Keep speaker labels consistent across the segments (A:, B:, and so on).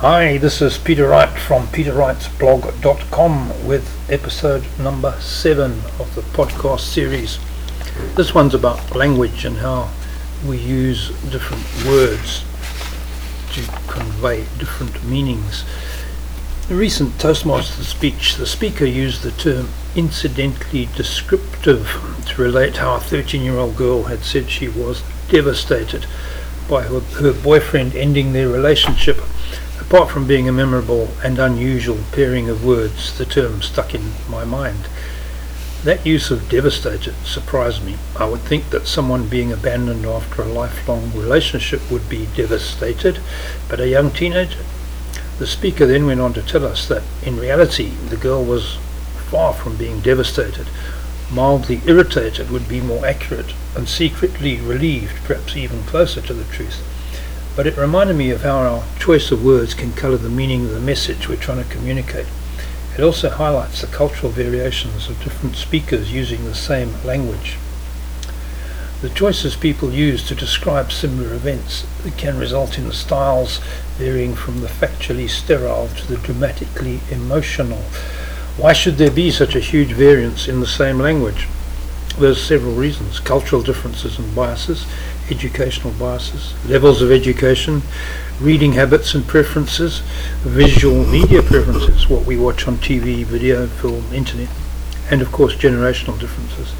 A: Hi, this is Peter Wright from peterwrightsblog.com with episode number seven of the podcast series. This one's about language and how we use different words to convey different meanings. In a recent Toastmasters speech, the speaker used the term incidentally descriptive to relate how a 13 year old girl had said she was devastated by her, her boyfriend ending their relationship Apart from being a memorable and unusual pairing of words, the term stuck in my mind. That use of devastated surprised me. I would think that someone being abandoned after a lifelong relationship would be devastated, but a young teenager? The speaker then went on to tell us that in reality the girl was far from being devastated. Mildly irritated would be more accurate, and secretly relieved, perhaps even closer to the truth but it reminded me of how our choice of words can colour the meaning of the message we're trying to communicate. It also highlights the cultural variations of different speakers using the same language. The choices people use to describe similar events can result in styles varying from the factually sterile to the dramatically emotional. Why should there be such a huge variance in the same language? There's several reasons. Cultural differences and biases, educational biases, levels of education, reading habits and preferences, visual media preferences, what we watch on TV, video, film, internet, and of course generational differences.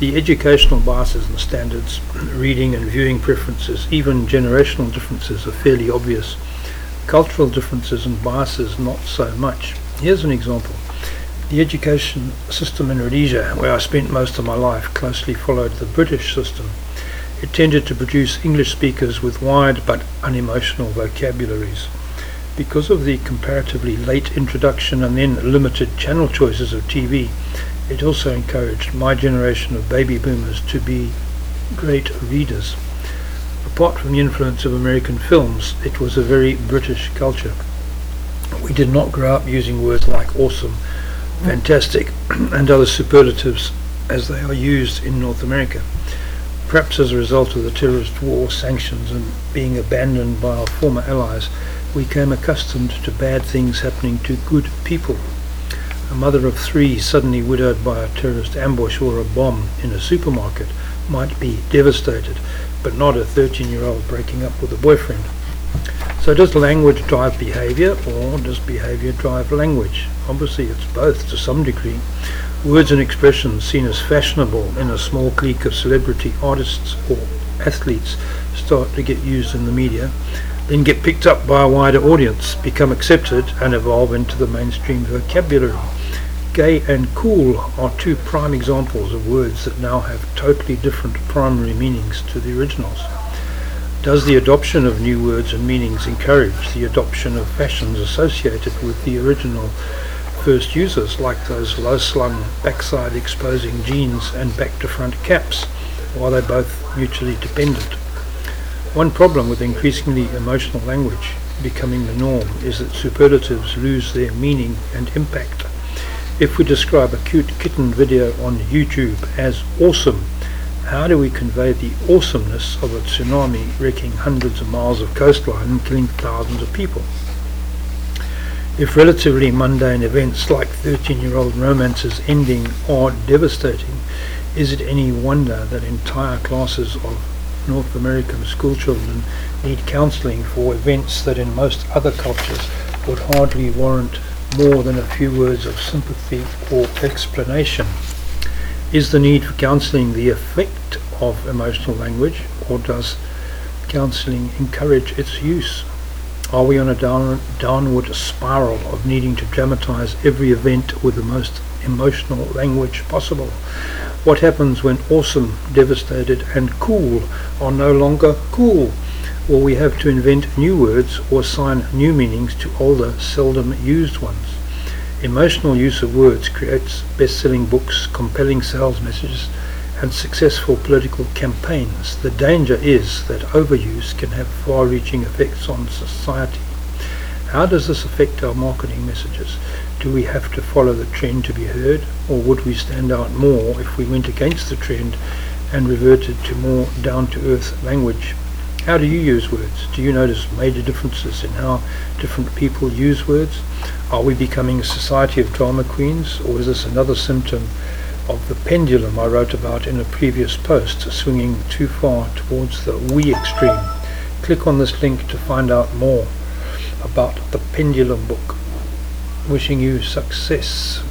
A: The educational biases and standards, reading and viewing preferences, even generational differences are fairly obvious. Cultural differences and biases not so much. Here's an example. The education system in Rhodesia, where I spent most of my life, closely followed the British system. It tended to produce English speakers with wide but unemotional vocabularies. Because of the comparatively late introduction and then limited channel choices of TV, it also encouraged my generation of baby boomers to be great readers. Apart from the influence of American films, it was a very British culture. We did not grow up using words like awesome, fantastic, and other superlatives as they are used in North America perhaps as a result of the terrorist war sanctions and being abandoned by our former allies, we came accustomed to bad things happening to good people. A mother of three suddenly widowed by a terrorist ambush or a bomb in a supermarket might be devastated, but not a 13 year old breaking up with a boyfriend. So does language drive behavior or does behavior drive language? Obviously it's both to some degree. Words and expressions seen as fashionable in a small clique of celebrity artists or athletes start to get used in the media, then get picked up by a wider audience, become accepted and evolve into the mainstream vocabulary. Gay and cool are two prime examples of words that now have totally different primary meanings to the originals. Does the adoption of new words and meanings encourage the adoption of fashions associated with the original first users like those low-slung backside exposing jeans and back-to-front caps, while they're both mutually dependent. One problem with increasingly emotional language becoming the norm is that superlatives lose their meaning and impact. If we describe a cute kitten video on YouTube as awesome, how do we convey the awesomeness of a tsunami wrecking hundreds of miles of coastline and killing thousands of people? If relatively mundane events like 13-year-old romances ending are devastating, is it any wonder that entire classes of North American schoolchildren need counselling for events that in most other cultures would hardly warrant more than a few words of sympathy or explanation? Is the need for counselling the effect of emotional language, or does counselling encourage its use? Are we on a down, downward spiral of needing to dramatize every event with the most emotional language possible? What happens when awesome, devastated, and cool are no longer cool? Will we have to invent new words or assign new meanings to older, seldom used ones? Emotional use of words creates best-selling books, compelling sales messages, and successful political campaigns, the danger is that overuse can have far-reaching effects on society. How does this affect our marketing messages? Do we have to follow the trend to be heard, or would we stand out more if we went against the trend and reverted to more down-to-earth language? How do you use words? Do you notice major differences in how different people use words? Are we becoming a society of drama queens, or is this another symptom of the pendulum I wrote about in a previous post, swinging too far towards the we extreme? Click on this link to find out more about the Pendulum book. Wishing you success.